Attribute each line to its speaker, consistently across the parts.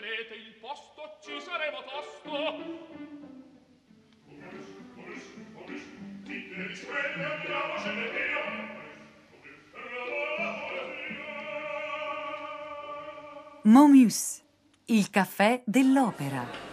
Speaker 1: cedete il posto ci saremo tosto
Speaker 2: Momus, il caffè dell'opera.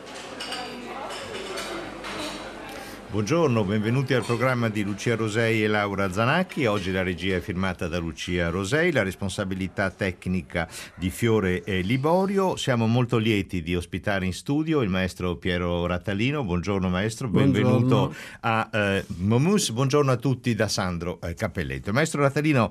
Speaker 3: Buongiorno, benvenuti al programma di Lucia Rosei e Laura Zanacchi. Oggi la regia è firmata da Lucia Rosei, la responsabilità tecnica di Fiore e Liborio. Siamo molto lieti di ospitare in studio il maestro Piero Rattalino. Buongiorno maestro, benvenuto
Speaker 4: Buongiorno.
Speaker 3: a eh, Momus. Buongiorno a tutti da Sandro eh, Cappelletto. Maestro Rattalino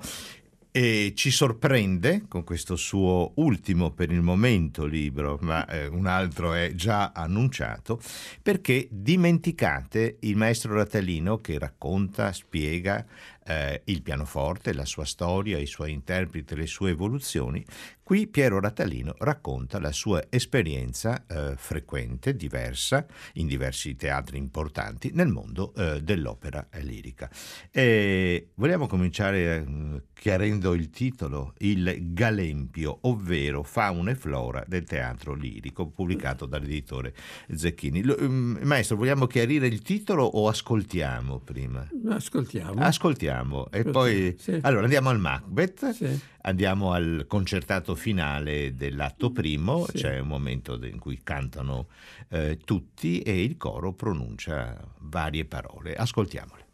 Speaker 3: e ci sorprende con questo suo ultimo per il momento libro, ma eh, un altro è già annunciato, perché dimenticate il maestro Rattalino che racconta, spiega eh, il pianoforte, la sua storia, i suoi interpreti, le sue evoluzioni. Qui Piero Rattalino racconta la sua esperienza eh, frequente, diversa, in diversi teatri importanti nel mondo eh, dell'opera lirica. E vogliamo cominciare eh, chiarendo il titolo, Il Galempio, ovvero Fauna e Flora del teatro lirico, pubblicato dall'editore Zecchini. Lo- mm, maestro, vogliamo chiarire il titolo o ascoltiamo prima?
Speaker 4: Ascoltiamo.
Speaker 3: Ascoltiamo e poi
Speaker 4: sì.
Speaker 3: allora andiamo al Macbeth,
Speaker 4: Sì.
Speaker 3: andiamo al concertato finale dell'atto primo,
Speaker 4: Sì.
Speaker 3: c'è un momento in cui cantano eh, tutti e il coro pronuncia varie parole. Ascoltiamole.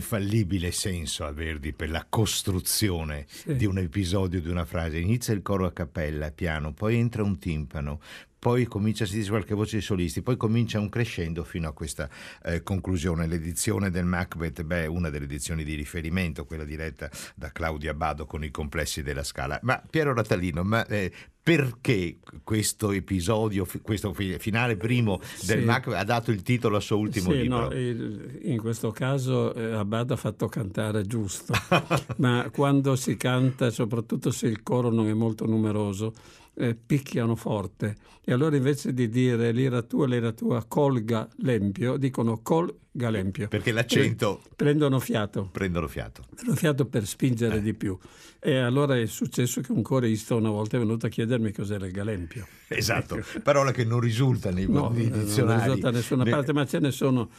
Speaker 3: Infallibile senso ha Verdi per la costruzione sì. di un episodio, di una frase. Inizia il coro a cappella, piano, poi entra un timpano, poi comincia a sentirsi qualche voce di solisti, poi comincia un crescendo fino a questa eh, conclusione. L'edizione del Macbeth, beh, una delle edizioni di riferimento, quella diretta da Claudia Bado con i complessi della Scala. Ma Piero Ratalino, ma eh, perché questo episodio, questo finale primo del sì. Macbeth ha dato il titolo al suo ultimo
Speaker 4: sì,
Speaker 3: libro?
Speaker 4: No, in questo caso eh, Abad ha fatto cantare giusto, ma quando si canta, soprattutto se il coro non è molto numeroso, eh, picchiano forte e allora invece di dire l'ira tua, l'ira tua, colga l'empio, dicono colga l'empio.
Speaker 3: Perché l'accento...
Speaker 4: Prendono fiato.
Speaker 3: Prendono fiato.
Speaker 4: Prendono fiato per spingere eh. di più. E allora è successo che un corista una volta è venuto a chiedermi cos'era il galempio.
Speaker 3: Esatto, ecco. parola che non risulta nei no, dizionari.
Speaker 4: Non risulta da nessuna parte, ma ce ne sono...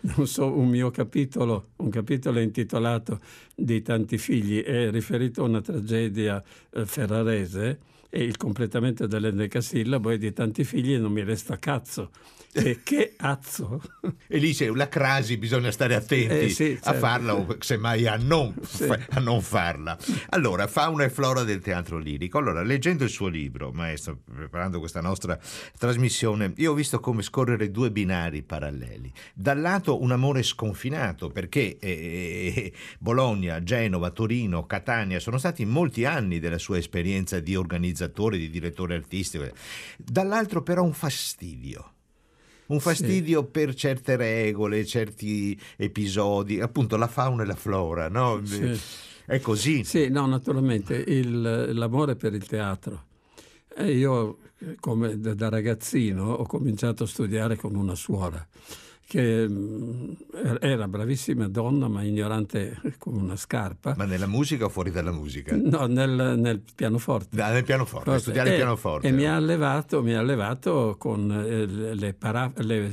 Speaker 4: So, un mio capitolo, un capitolo intitolato Di tanti figli, è riferito a una tragedia eh, ferrarese e il completamento dell'endecasillabo è di tanti figli e non mi resta cazzo. E che azzo!
Speaker 3: E lì c'è la crasi, bisogna stare attenti eh sì, certo. a farla o semmai a non, sì. a non, farla. Allora, fauna e flora del teatro lirico. Allora, leggendo il suo libro, maestro, preparando questa nostra trasmissione, io ho visto come scorrere due binari paralleli. Dal lato un amore sconfinato, perché eh, eh Bologna, Genova, Torino, Catania sono stati molti anni della sua esperienza di organizzatore, di direttore artistico. Dall'altro però un fastidio un fastidio sì. per certe regole, certi episodi, appunto la fauna e la flora, no? Sì. È così.
Speaker 4: Sì, no, naturalmente, il, l'amore per il teatro. E io, come da ragazzino, ho cominciato a studiare con una suora che mm, era bravissima donna ma ignorante come una scarpa.
Speaker 3: Ma nella musica o fuori dalla musica?
Speaker 4: No, nel, nel pianoforte.
Speaker 3: Ah, nel pianoforte, Forse. studiare
Speaker 4: e,
Speaker 3: il pianoforte.
Speaker 4: E mi ha allevato, mi ha allevato con eh, le, para, le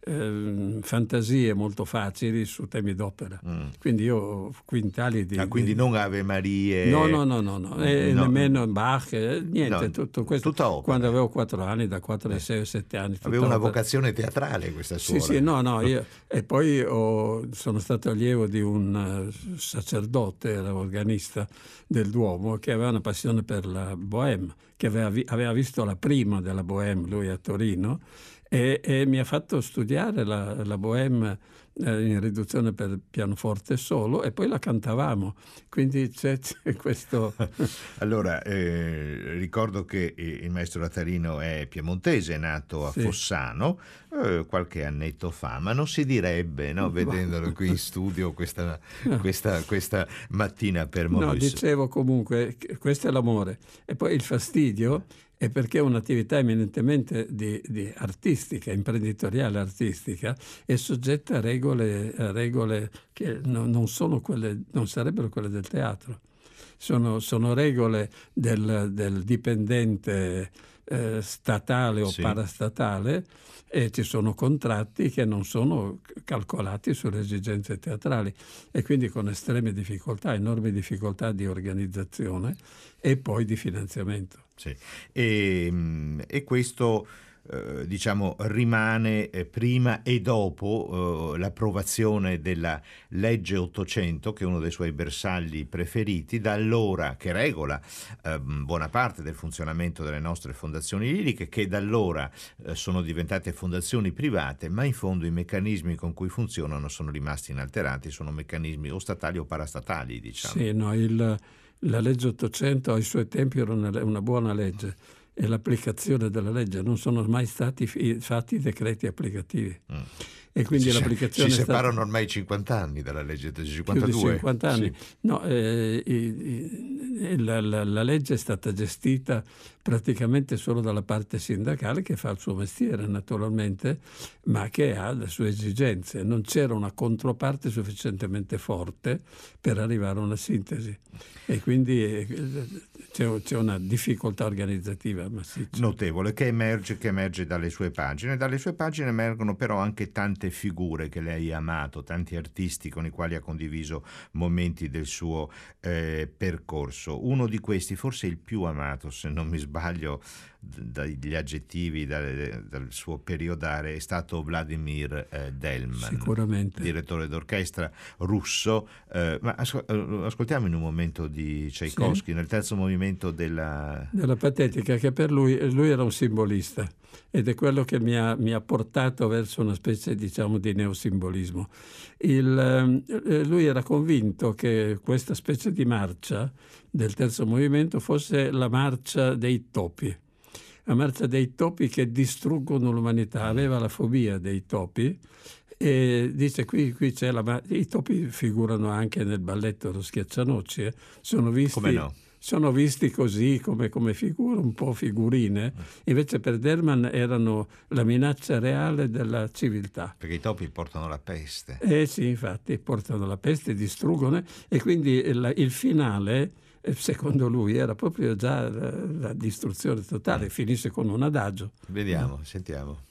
Speaker 4: eh, fantasie molto facili su temi d'opera. Mm. Quindi io quintali di...
Speaker 3: Ah, quindi
Speaker 4: di...
Speaker 3: non Ave Marie...
Speaker 4: No, no, no, no, no. E no. nemmeno Bach, eh, niente, no, tutto questo.
Speaker 3: Tutta opera.
Speaker 4: Quando avevo 4 anni, da 4 ai 6 o 7 anni.
Speaker 3: Aveva una vocazione teatrale questa suora.
Speaker 4: Sì, sì, no, no, io... e poi ho, sono stato allievo di un uh, sacerdote, era organista del Duomo, che aveva una passione per la Bohème, che aveva, aveva visto la prima della Bohème, lui a Torino, e, e mi ha fatto studiare la, la Bohème eh, in riduzione per pianoforte solo e poi la cantavamo. Quindi c'è, c'è questo...
Speaker 3: allora, eh, ricordo che il maestro Latarino è piemontese, è nato a sì. Fossano eh, qualche annetto fa, ma non si direbbe, no, vedendolo qui in studio questa, questa, questa mattina per Maurice.
Speaker 4: No, dicevo comunque, questo è l'amore. E poi il fastidio è perché è un'attività eminentemente di, di artistica, imprenditoriale artistica, è soggetta a regole, a regole che no, non, quelle, non, sarebbero quelle del teatro. Sono, sono regole del, del dipendente eh, statale o sì. parastatale e ci sono contratti che non sono calcolati sulle esigenze teatrali e quindi con estreme difficoltà, enormi difficoltà di organizzazione e poi di finanziamento.
Speaker 3: Sì. E, mm, e questo eh, diciamo, rimane eh, prima e dopo eh, l'approvazione della legge 800, che è uno dei suoi bersagli preferiti, da allora che regola ehm, buona parte del funzionamento delle nostre fondazioni liriche, che da allora eh, sono diventate fondazioni private, ma in fondo i meccanismi con cui funzionano sono rimasti inalterati, sono meccanismi o statali o parastatali, diciamo.
Speaker 4: Sì, no, il la legge 800 ai suoi tempi era una, una buona legge e l'applicazione della legge non sono mai stati fatti decreti applicativi. Mm.
Speaker 3: E quindi si, l'applicazione si separano stata... ormai 50 anni dalla legge del 52.
Speaker 4: Più di 50 anni. Sì. No, eh, eh, la, la, la, legge è stata gestita praticamente solo dalla parte sindacale che fa il suo mestiere naturalmente, ma che ha le sue esigenze. Non c'era una controparte sufficientemente forte per arrivare a una sintesi e quindi eh, c'è, c'è una difficoltà organizzativa massiccia.
Speaker 3: Notevole che emerge, che emerge dalle sue pagine. Dalle sue pagine emergono però anche tante figure che lei ha amato, tanti artisti con i quali ha condiviso momenti del suo eh, percorso. Uno di questi, forse il più amato, se non mi sbaglio, dagli aggettivi dal, dal suo periodare, è stato Vladimir eh, Delman, direttore d'orchestra russo. Eh, ma eh, ascoltiamo in un momento di Tchaikovsky, sì. nel terzo movimento della...
Speaker 4: della patetica, che per lui, lui era un simbolista ed è quello che mi ha, mi ha portato verso una specie diciamo, di neosimbolismo. Il, eh, lui era convinto che questa specie di marcia del terzo movimento fosse la marcia dei topi, la marcia dei topi che distruggono l'umanità, aveva la fobia dei topi e dice qui, qui c'è la... I topi figurano anche nel balletto Lo Schiaccianoci, eh. sono visti...
Speaker 3: No?
Speaker 4: sono visti così come, come figure, un po' figurine, invece per Derman erano la minaccia reale della civiltà.
Speaker 3: Perché i topi portano la peste.
Speaker 4: Eh sì, infatti, portano la peste, distruggono e quindi il, il finale secondo lui era proprio già la, la distruzione totale, finisce con un adagio.
Speaker 3: Vediamo, sentiamo.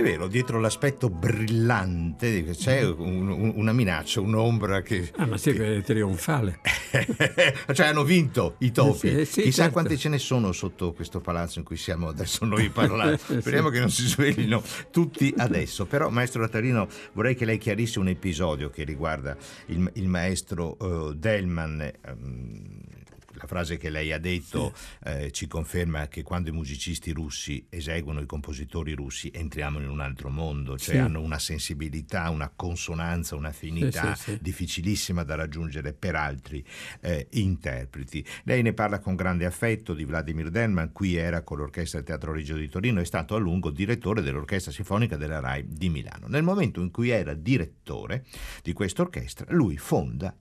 Speaker 3: È vero, dietro l'aspetto brillante c'è un, un, una minaccia, un'ombra che...
Speaker 4: Ah, ma sì, che è trionfale.
Speaker 3: cioè hanno vinto i topi.
Speaker 4: Sì, sì,
Speaker 3: Chissà
Speaker 4: certo.
Speaker 3: quante ce ne sono sotto questo palazzo in cui siamo adesso noi a parlare. Speriamo che non si sveglino tutti adesso. Però, maestro Rattarino, vorrei che lei chiarisse un episodio che riguarda il, il maestro uh, Delman. Um, la frase che lei ha detto sì. eh, ci conferma che quando i musicisti russi eseguono i compositori russi entriamo in un altro mondo, cioè sì. hanno una sensibilità, una consonanza, un'affinità
Speaker 4: sì,
Speaker 3: difficilissima da raggiungere per altri eh, interpreti. Lei ne parla con grande affetto di Vladimir Delman, qui era con l'Orchestra Teatro Regio di Torino, è stato a lungo direttore dell'Orchestra Sinfonica della RAI di Milano. Nel momento in cui era direttore di questa orchestra, lui fonda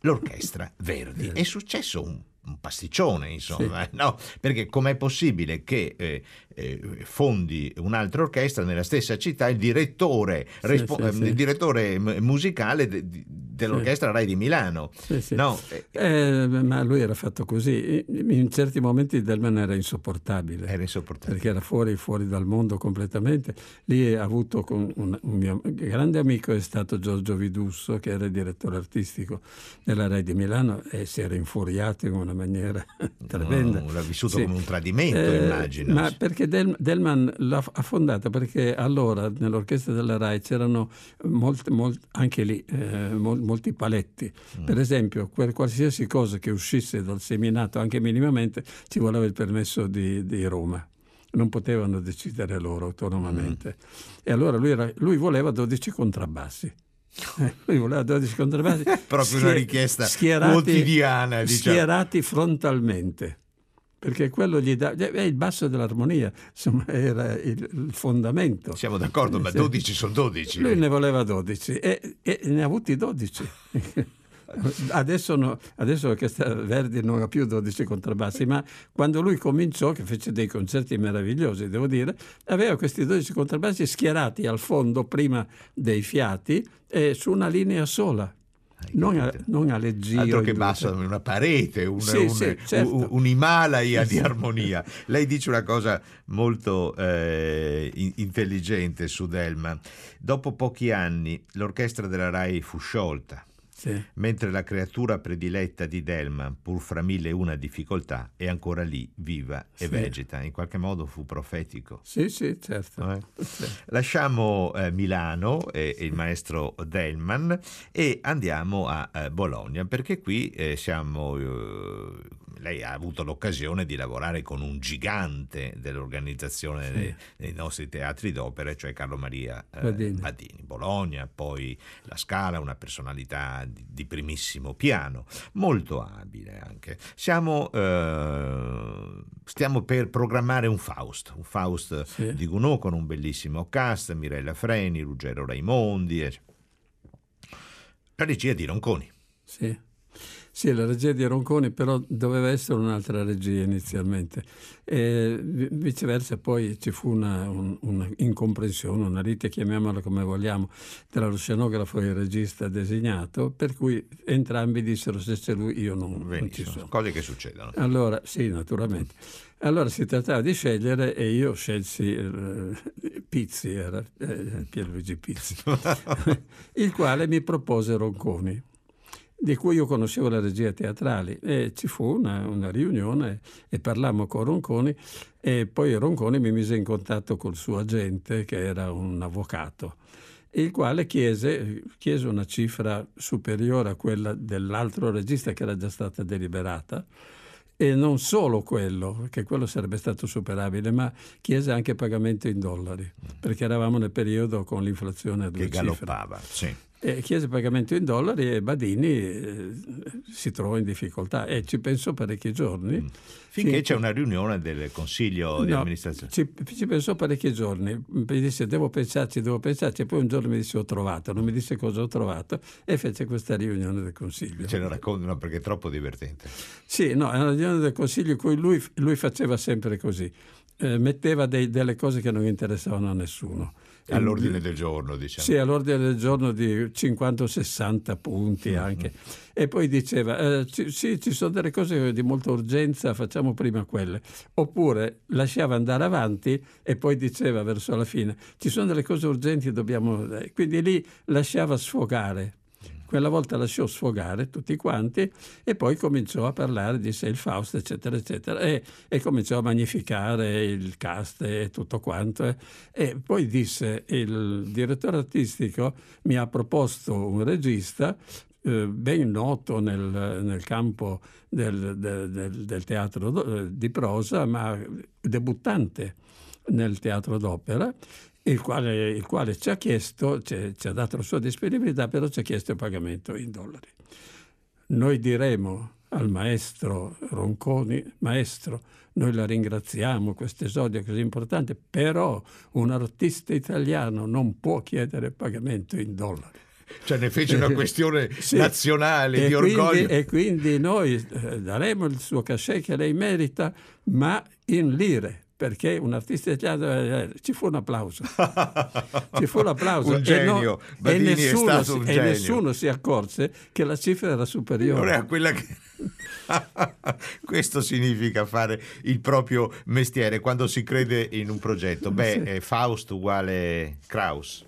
Speaker 3: l'Orchestra Verdi. È successo un un pasticcione, insomma, sì. no? Perché com'è possibile che eh, eh, fondi un'altra orchestra nella stessa città il direttore,
Speaker 4: sì,
Speaker 3: respo-
Speaker 4: sì,
Speaker 3: il direttore musicale de- dell'orchestra Rai di Milano? No?
Speaker 4: Eh, ma lui era fatto così. In certi momenti Delman era insopportabile.
Speaker 3: Era insopportabile.
Speaker 4: Perché era fuori, fuori dal mondo completamente. Lì ha avuto un, un, mio grande amico è stato Giorgio Vidusso, che era il direttore artistico della Rai di Milano e si era infuriato in una maniera tremenda.
Speaker 3: No, l'ha vissuto
Speaker 4: Sì.
Speaker 3: come un tradimento,
Speaker 4: Eh,
Speaker 3: immagino.
Speaker 4: Ma perché Del- Delman l'ha fondata perché allora nell'orchestra della RAI c'erano molti, molti- anche lì eh, mol- molti paletti.
Speaker 3: Mm.
Speaker 4: Per esempio, per qualsiasi cosa che uscisse dal seminato, anche minimamente, ci voleva il permesso di, di Roma. Non potevano decidere loro autonomamente.
Speaker 3: Mm.
Speaker 4: E allora lui, era- lui voleva 12 contrabbassi. Eh, lui voleva 12 contrabbassi.
Speaker 3: Proprio una richiesta
Speaker 4: schierati-
Speaker 3: quotidiana, diciamo.
Speaker 4: Schierati frontalmente. Perché quello gli dà. È il basso dell'armonia, insomma, era il, il fondamento.
Speaker 3: Siamo d'accordo, ma
Speaker 4: Sì.
Speaker 3: 12 sono 12.
Speaker 4: Lui ne voleva 12 e, e ne ha avuti 12. Adesso, no- adesso l'orchestra Verdi non ha più 12 contrabbassi, ma quando lui cominciò, che fece dei concerti meravigliosi, devo dire, aveva questi 12 contrabbassi schierati al fondo prima dei fiati e su una linea sola, non a, non a leggio.
Speaker 3: Altro che basso, una parete, un,
Speaker 4: Sì,
Speaker 3: un,
Speaker 4: sì, certo.
Speaker 3: un- un Himalaya di armonia. Lei dice una cosa molto eh, in- intelligente su Delman. Dopo pochi anni l'orchestra della RAI fu sciolta,
Speaker 4: Sì.
Speaker 3: mentre la creatura prediletta di Delman, pur fra mille e una difficoltà, è ancora lì, viva e
Speaker 4: Sì.
Speaker 3: vegeta. In qualche modo fu profetico.
Speaker 4: Sì, sì, certo.
Speaker 3: Eh?
Speaker 4: Sì.
Speaker 3: Lasciamo eh, Milano e e il maestro Delman e andiamo a eh, Bologna perché qui eh, siamo. Lei ha avuto l'occasione di lavorare con un gigante dell'organizzazione
Speaker 4: Sì.
Speaker 3: dei, dei nostri teatri d'opera, cioè Carlo Maria eh,
Speaker 4: Badini.
Speaker 3: Badini. Bologna, poi La Scala, una personalità di, di primissimo piano, molto abile anche. Siamo, eh, stiamo per programmare un Faust, un Faust
Speaker 4: Sì.
Speaker 3: di Gounod con un bellissimo cast, Mirella Freni, Ruggero Raimondi, e- la regia di Ronconi.
Speaker 4: Sì. Sì, la regia di Ronconi però doveva essere un'altra regia inizialmente. E vi- viceversa poi ci fu una, un- una incomprensione, una lite, chiamiamola come vogliamo, tra lo scenografo e il regista designato, per cui entrambi dissero se c'è lui io non, non ci sono.
Speaker 3: cose che succedono.
Speaker 4: Allora, sì, naturalmente. Allora si trattava di scegliere e io scelsi eh, Pizzi, era eh, Pierluigi Pizzi, il quale mi propose Ronconi, di cui io conoscevo la regia teatrale e ci fu una, una riunione e parlammo con Ronconi e poi Ronconi mi mise in contatto col suo agente che era un avvocato il quale chiese, chiese una cifra superiore a quella dell'altro regista che era già stata deliberata e non solo quello, perché quello sarebbe stato superabile, ma chiese anche pagamento in dollari, perché eravamo nel periodo con l'inflazione a due
Speaker 3: Che
Speaker 4: cifre.
Speaker 3: galoppava, sì.
Speaker 4: E chiese pagamento in dollari e Badini eh, si trovò in difficoltà e ci pensò parecchi giorni.
Speaker 3: Mm. Finché
Speaker 4: Sì.
Speaker 3: c'è una riunione del consiglio di
Speaker 4: No,
Speaker 3: amministrazione.
Speaker 4: Ci, ci pensò parecchi giorni, mi disse devo pensarci, devo pensarci, e poi un giorno mi disse ho trovato, non mi disse cosa ho trovato e fece questa riunione del consiglio.
Speaker 3: Ce ne raccontano perché è troppo divertente.
Speaker 4: Sì, no, è una riunione del consiglio in cui lui, lui faceva sempre così, eh, metteva dei- delle cose che non interessavano a nessuno.
Speaker 3: All'ordine del giorno, diciamo.
Speaker 4: Sì, all'ordine del giorno di 50 o 60 punti anche. E poi diceva, eh, ci- sì, ci sono delle cose di molta urgenza, facciamo prima quelle. Oppure lasciava andare avanti e poi diceva verso la fine, ci sono delle cose urgenti, dobbiamo... eh, Quindi lì lasciava sfogare. Quella volta lasciò sfogare tutti quanti e poi cominciò a parlare di sé il Faust, eccetera, eccetera, e, e cominciò a magnificare il cast e tutto quanto. eh. E poi disse, il direttore artistico mi ha proposto un regista eh, ben noto nel, nel campo del, del- del- teatro eh, di prosa, ma debuttante nel teatro d'opera, il quale, il quale ci ha chiesto, ci, ci ha dato la sua disponibilità, però ci ha chiesto il pagamento in dollari. Noi diremo al maestro Ronconi, maestro, noi la ringraziamo, questo esordio così importante, però un artista italiano non può chiedere pagamento in dollari.
Speaker 3: Cioè ne fece una questione
Speaker 4: Sì.
Speaker 3: nazionale,
Speaker 4: E
Speaker 3: di
Speaker 4: quindi-
Speaker 3: orgoglio.
Speaker 4: e quindi noi eh, daremo il suo cachet che lei merita, ma in lire. Perché un artista italiano eh, ci fu un applauso. Ci fu un applauso.
Speaker 3: Un
Speaker 4: e
Speaker 3: genio.
Speaker 4: e
Speaker 3: Badini è
Speaker 4: nessuno, si-
Speaker 3: un
Speaker 4: e
Speaker 3: genio.
Speaker 4: nessuno si accorse che la cifra era superiore.
Speaker 3: È quella che... Questo significa fare il proprio mestiere quando si crede in un progetto. Beh,
Speaker 4: Sì.
Speaker 3: eh, Faust uguale Kraus.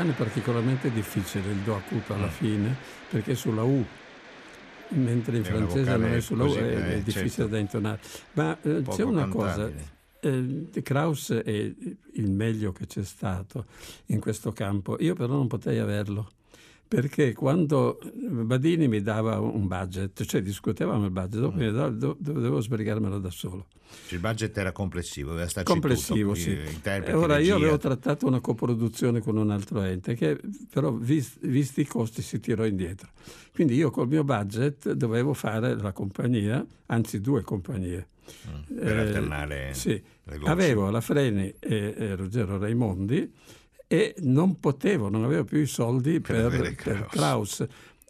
Speaker 4: Italiano è particolarmente difficile il do acuto alla
Speaker 3: Mm.
Speaker 4: fine perché è sulla U, mentre in
Speaker 3: È
Speaker 4: francese non è sulla U,
Speaker 3: così,
Speaker 4: è,
Speaker 3: eh,
Speaker 4: è difficile
Speaker 3: certo.
Speaker 4: da intonare. Ma eh, c'è una cosa,
Speaker 3: cantabile.
Speaker 4: eh, Krauss è il meglio che c'è stato in questo campo, io però non potrei averlo. Perché quando Badini mi dava un budget, cioè discutevamo il budget, dopo
Speaker 3: Mm.
Speaker 4: do- dovevo sbrigarmelo da solo.
Speaker 3: Il budget era complessivo, doveva starci
Speaker 4: complessivo,
Speaker 3: tutto,
Speaker 4: sì.
Speaker 3: eh, interpreti,
Speaker 4: ora io
Speaker 3: regia.
Speaker 4: avevo trattato una coproduzione con un altro ente che però vis- visti i costi si tirò indietro. Quindi io col mio budget dovevo fare la compagnia, anzi due compagnie.
Speaker 3: Mm, per
Speaker 4: Eh,
Speaker 3: alternare
Speaker 4: sì. Avevo la Freni e, e Ruggero Raimondi e non potevo, non avevo più i soldi
Speaker 3: Per
Speaker 4: per, per.
Speaker 3: Kraus.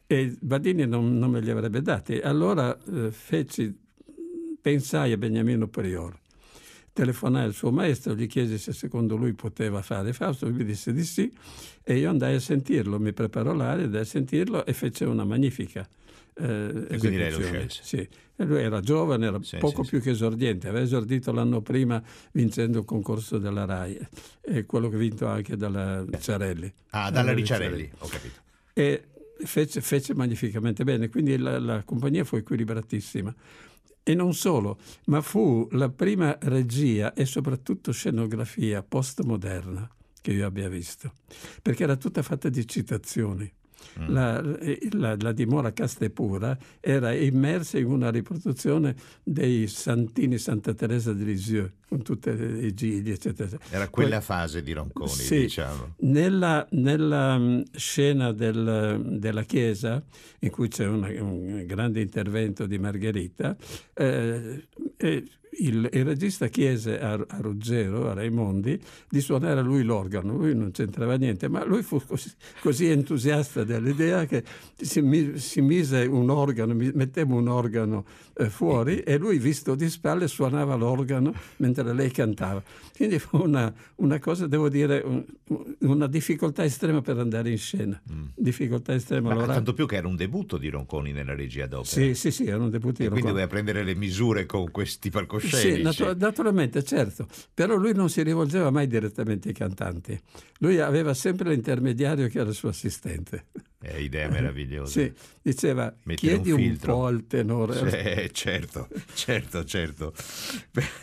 Speaker 4: E Badini non, non me li avrebbe dati. Allora eh, feci, pensai a Beniamino Prior. Telefonai al suo maestro, gli chiesi se secondo lui poteva fare Fausto, lui mi disse di sì e io andai a sentirlo, mi preparò l'aria, andai a sentirlo e fece una magnifica eh,
Speaker 3: E quindi lei lo scelse.
Speaker 4: Sì. Lui era giovane, era
Speaker 3: Sì,
Speaker 4: poco
Speaker 3: sì,
Speaker 4: più che esordiente, aveva esordito l'anno prima vincendo il concorso della RAI, e quello che ha vinto anche dalla Ricciarelli.
Speaker 3: Ah, dalla
Speaker 4: Eh,
Speaker 3: Ricciarelli, ho capito.
Speaker 4: E fece, fece magnificamente bene, quindi la, la compagnia fu equilibratissima. E non solo, ma fu la prima regia e soprattutto scenografia postmoderna che io abbia visto, perché era tutta fatta di citazioni.
Speaker 3: Mm.
Speaker 4: La, la- la dimora casta e pura era immersa in una riproduzione dei Santini Santa Teresa di Lisieux, con tutte le gigli, eccetera.
Speaker 3: Era quella fase di Ronconi,
Speaker 4: Sì.
Speaker 3: diciamo.
Speaker 4: Nella, nella, mm, scena del- della chiesa, in cui c'è una- un grande intervento di Margherita, eh, e il, il regista chiese a, a Ruggero, a Raimondi, di suonare a lui l'organo. Lui non c'entrava niente, ma lui fu così, così entusiasta dell'idea che si, mi- si mise un organo, mettemmo un organo eh, fuori e lui, visto di spalle, suonava l'organo mentre lei cantava. Quindi fu una, una cosa, devo dire, un- una difficoltà estrema per andare in scena. Difficoltà estrema.
Speaker 3: Mm. Ma
Speaker 4: allora-
Speaker 3: tanto più che era un debutto di Ronconi nella regia d'opera.
Speaker 4: sì, sì, sì, era un debutto
Speaker 3: E
Speaker 4: di
Speaker 3: quindi
Speaker 4: Rocco.
Speaker 3: doveva prendere le misure con questi palcoscenici.
Speaker 4: Sì, natu- naturalmente, certo, però lui non si rivolgeva mai direttamente ai cantanti. Lui aveva sempre l'intermediario che era il suo assistente.
Speaker 3: È idea meravigliosa.
Speaker 4: Sì, diceva
Speaker 3: Mettere
Speaker 4: chiedi
Speaker 3: un
Speaker 4: un,
Speaker 3: filtro."
Speaker 4: po' al tenore.
Speaker 3: Sì, certo, certo, certo.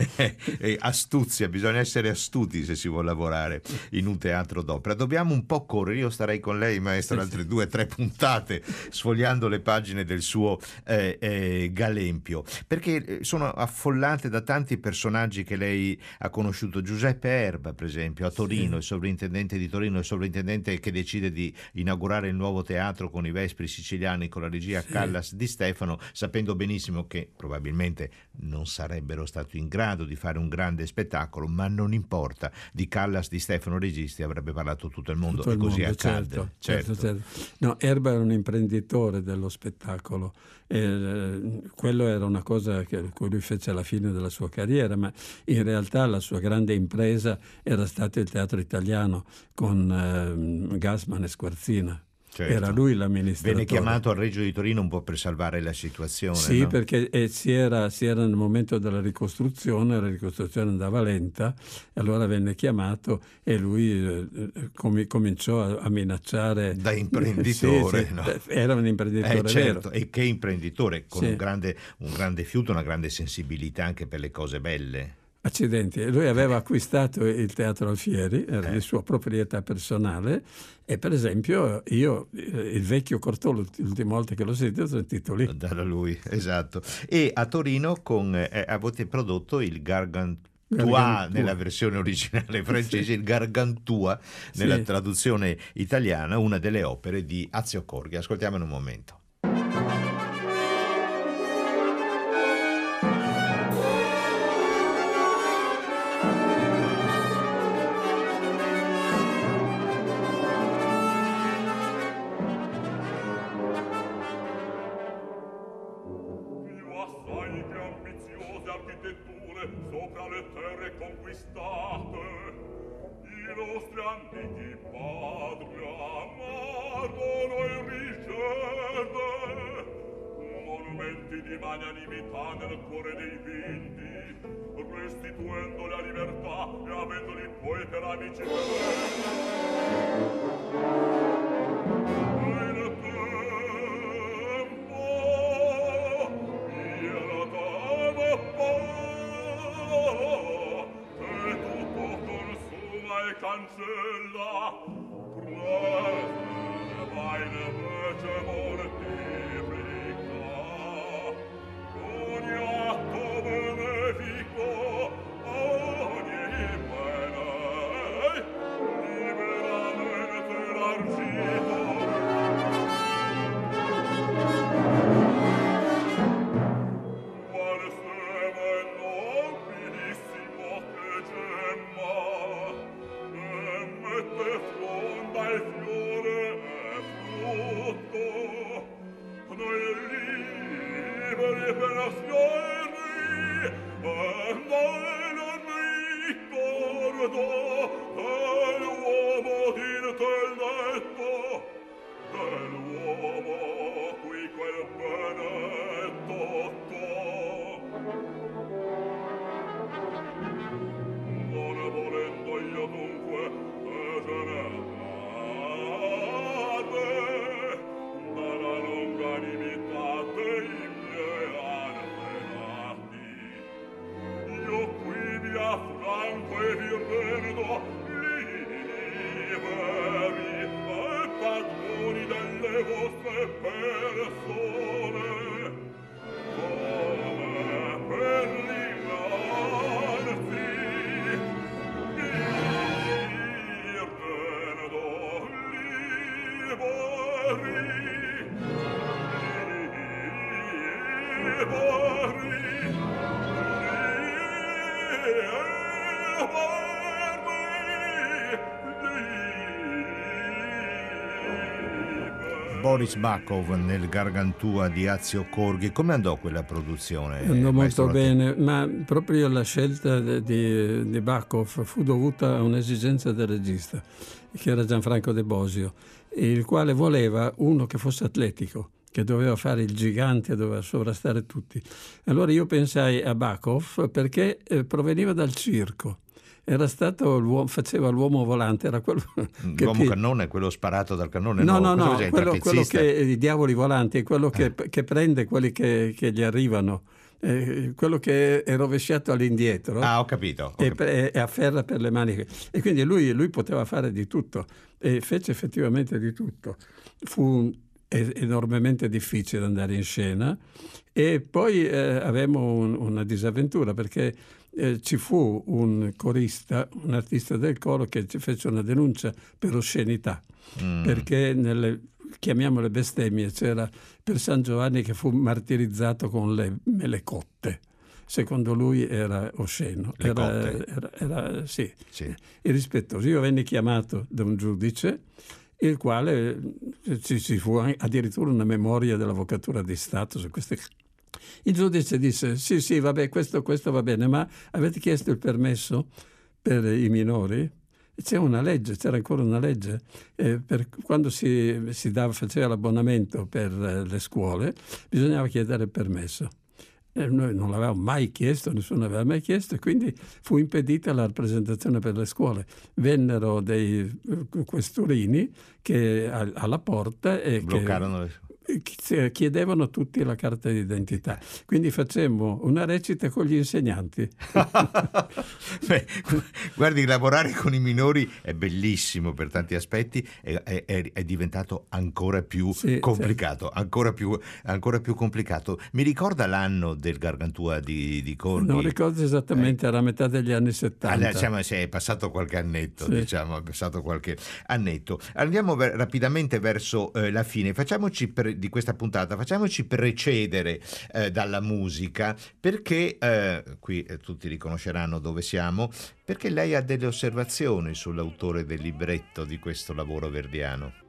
Speaker 3: E astuzia, bisogna essere astuti se si vuole lavorare in un teatro d'opera. Dobbiamo un po' correre, io starei con lei, maestro,
Speaker 4: Sì,
Speaker 3: altre due o tre puntate, sfogliando le pagine del suo eh, eh, Galempio, perché eh, sono affollate da tanti personaggi che lei ha conosciuto. Giuseppe Erba, per esempio, a Torino, il sovrintendente di Torino, il sovrintendente che decide di inaugurare il nuovo teatro con i Vespri siciliani, con la regia Callas di Stefano, sapendo benissimo che probabilmente non sarebbero stati in grado di fare un grande spettacolo, ma non importa, di Callas di Stefano registi avrebbe parlato tutto il mondo
Speaker 4: Tutto il
Speaker 3: e così
Speaker 4: mondo,
Speaker 3: accadde.
Speaker 4: certo, certo, certo. No, Erba era un imprenditore dello spettacolo. Eh, quello era una cosa che cui lui fece alla fine della sua carriera, ma in realtà la sua grande impresa era stato il teatro italiano con ehm, Gassman e Squarzina.
Speaker 3: Certo.
Speaker 4: Era lui l'amministratore.
Speaker 3: Venne chiamato al Reggio di Torino un po' per salvare la situazione.
Speaker 4: Sì,
Speaker 3: no?
Speaker 4: perché eh, si, era, si era nel momento della ricostruzione, la ricostruzione andava lenta, e allora venne chiamato e lui eh, eh, comi- cominciò a, a minacciare.
Speaker 3: Da imprenditore,
Speaker 4: Sì, sì,
Speaker 3: no?
Speaker 4: Era un imprenditore
Speaker 3: Eh, certo, e che imprenditore con
Speaker 4: Sì.
Speaker 3: un, grande, un grande fiuto, una grande sensibilità anche per le cose belle.
Speaker 4: Accidenti, lui aveva acquistato il Teatro Alfieri, era
Speaker 3: Eh.
Speaker 4: di sua proprietà personale e per esempio io eh, il vecchio Cortolo, l'ultima volta che l'ho sentito, l'ho sentito lì.
Speaker 3: Da lui, esatto. E a Torino con, eh, avete prodotto il Gargantua
Speaker 4: Gargantua.
Speaker 3: nella versione originale francese, il Gargantua nella
Speaker 4: Sì.
Speaker 3: traduzione italiana, una delle opere di Azio Corghi. Ascoltiamolo un momento. Boris Bakov nel Gargantua di Azio Corghi. Come andò quella produzione?
Speaker 4: Andò molto bene, ma proprio la scelta di, di Bakov fu dovuta a un'esigenza del regista, che era Gianfranco De Bosio, il quale voleva uno che fosse atletico che doveva fare il gigante, doveva sovrastare tutti. Allora io pensai a Bakov perché eh, proveniva dal circo era stato l'uomo, faceva l'uomo volante, era quello che
Speaker 3: l'uomo pi... cannone, quello sparato dal cannone.
Speaker 4: No, no, no, no quello, quello, che i diavoli volanti è quello che, eh. che prende quelli che, che gli arrivano. Eh, quello che è rovesciato all'indietro
Speaker 3: ah, ho capito, ho
Speaker 4: e,
Speaker 3: capito.
Speaker 4: E, e, afferra per le maniche e quindi lui, lui, poteva fare di tutto e fece effettivamente di tutto fu enormemente difficile andare in scena e poi eh, avevamo un, una disavventura perché eh, ci fu un corista, un artista del coro che ci fece una denuncia per oscenità, mm. perché nelle, chiamiamole bestemmie, c'era per San Giovanni che fu martirizzato con le mele cotte. Secondo lui era osceno, era, era, era sì, sì. irrispettoso. Io venni chiamato da un giudice il quale eh, ci, ci fu addirittura una memoria dell'Avvocatura di Stato su queste il giudice disse sì, sì, vabbè, questo, questo va bene, ma avete chiesto il permesso per i minori? C'è una legge, c'era ancora una legge, eh, per quando si, si dava, faceva l'abbonamento per eh, le scuole bisognava chiedere il permesso. Noi non l'avevamo mai chiesto, nessuno aveva mai chiesto e quindi fu impedita la rappresentazione per le scuole. Vennero dei eh, questurini che, alla porta e
Speaker 3: bloccarono
Speaker 4: che, chiedevano tutti la carta d'identità. Quindi facemmo una recita con gli insegnanti.
Speaker 3: Beh, guardi, lavorare con i minori è bellissimo per tanti aspetti, è, è, è diventato ancora più sì, complicato, sì. Ancora, più, ancora, più, complicato. Mi ricorda l'anno del Gargantua di, di Corghi?
Speaker 4: Non ricordo esattamente, eh. era metà degli anni 70.
Speaker 3: Ah, diciamo, sì, è passato qualche annetto, sì. diciamo, è passato qualche annetto. Andiamo ver- rapidamente verso eh, la fine, facciamoci di questa puntata, facciamoci precedere eh, dalla musica perché, eh, qui eh, tutti riconosceranno dove siamo, perché lei ha delle osservazioni sull'autore del libretto di questo lavoro verdiano.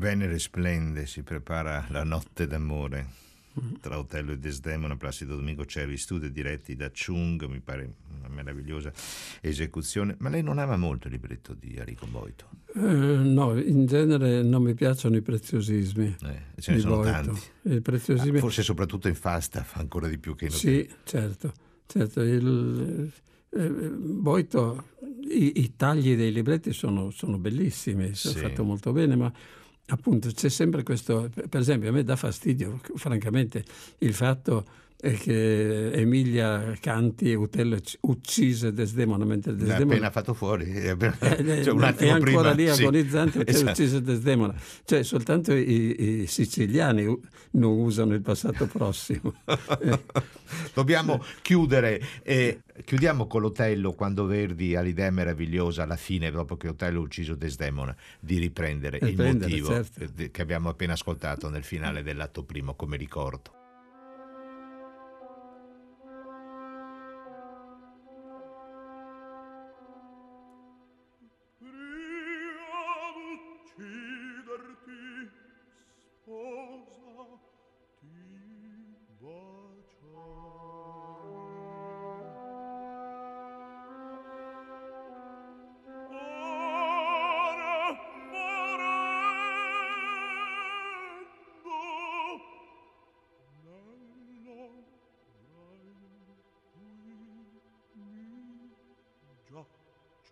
Speaker 3: Venere splende, si prepara la notte d'amore tra Otello e Desdemona, Placido Domingo Cervi, studi diretti da Chung, mi pare una meravigliosa esecuzione. Ma lei non ama molto il libretto di Enrico Boito?
Speaker 4: Eh, no, in genere non mi piacciono i preziosismi.
Speaker 3: Eh, ce ne sono
Speaker 4: Boito.
Speaker 3: tanti. Ah, forse soprattutto in Falstaff, ancora di più che in
Speaker 4: Sì, certo. certo. Il, eh, Boito, i, i tagli dei libretti sono, sono bellissimi,
Speaker 3: Sì.
Speaker 4: è fatto molto bene, ma appunto c'è sempre questo, per esempio a me dà fastidio, francamente, il fatto è che Emilia canti Utello uccise Desdemona mentre
Speaker 3: L'ha
Speaker 4: Desdemona
Speaker 3: appena fatto fuori, è appena-
Speaker 4: eh,
Speaker 3: cioè, un
Speaker 4: è ancora
Speaker 3: prima,
Speaker 4: lì
Speaker 3: sì.
Speaker 4: agonizzante perché
Speaker 3: Esatto.
Speaker 4: uccise Desdemona. Cioè, soltanto i, i siciliani non usano il passato prossimo. Eh,
Speaker 3: Dobbiamo chiudere. eh, chiudiamo con l'Otello quando Verdi ha l'idea meravigliosa alla fine, dopo che Otello ha ucciso Desdemona, di riprendere il
Speaker 4: Riprendere,
Speaker 3: motivo
Speaker 4: certo.
Speaker 3: eh, che abbiamo appena ascoltato nel finale dell'atto primo come ricordo.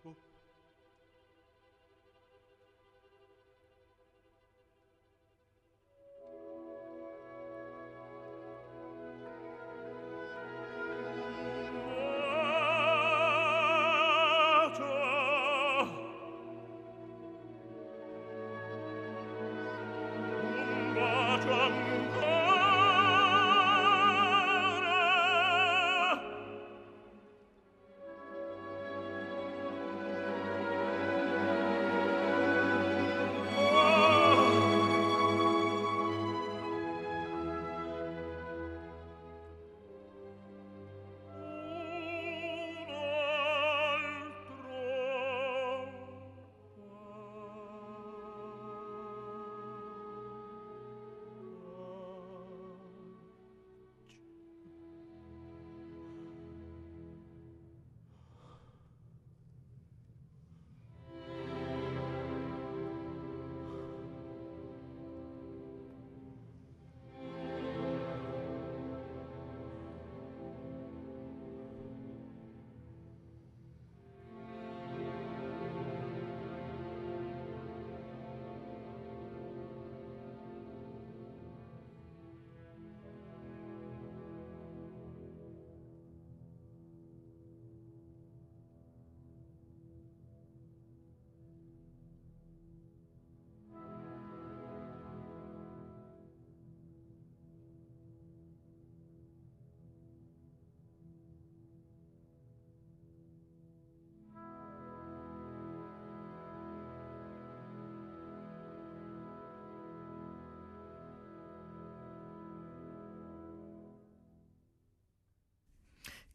Speaker 1: Oh.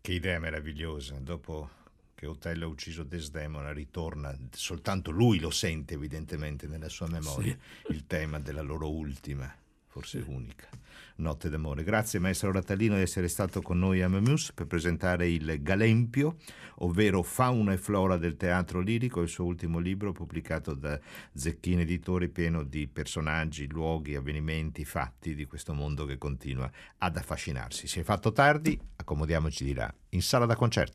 Speaker 3: Che idea meravigliosa, dopo che Otello ha ucciso Desdemona ritorna, soltanto lui lo sente evidentemente nella sua memoria, sì. il tema della loro ultima, forse unica, notte d'amore. Grazie maestro Ratalino di essere stato con noi a Memus per presentare il Galempio, ovvero Fauna e Flora del teatro lirico, il suo ultimo libro pubblicato da Zecchini Editori, pieno di personaggi, luoghi, avvenimenti, fatti di questo mondo che continua ad affascinarsi. Si è fatto tardi, accomodiamoci di là, in sala da concerto.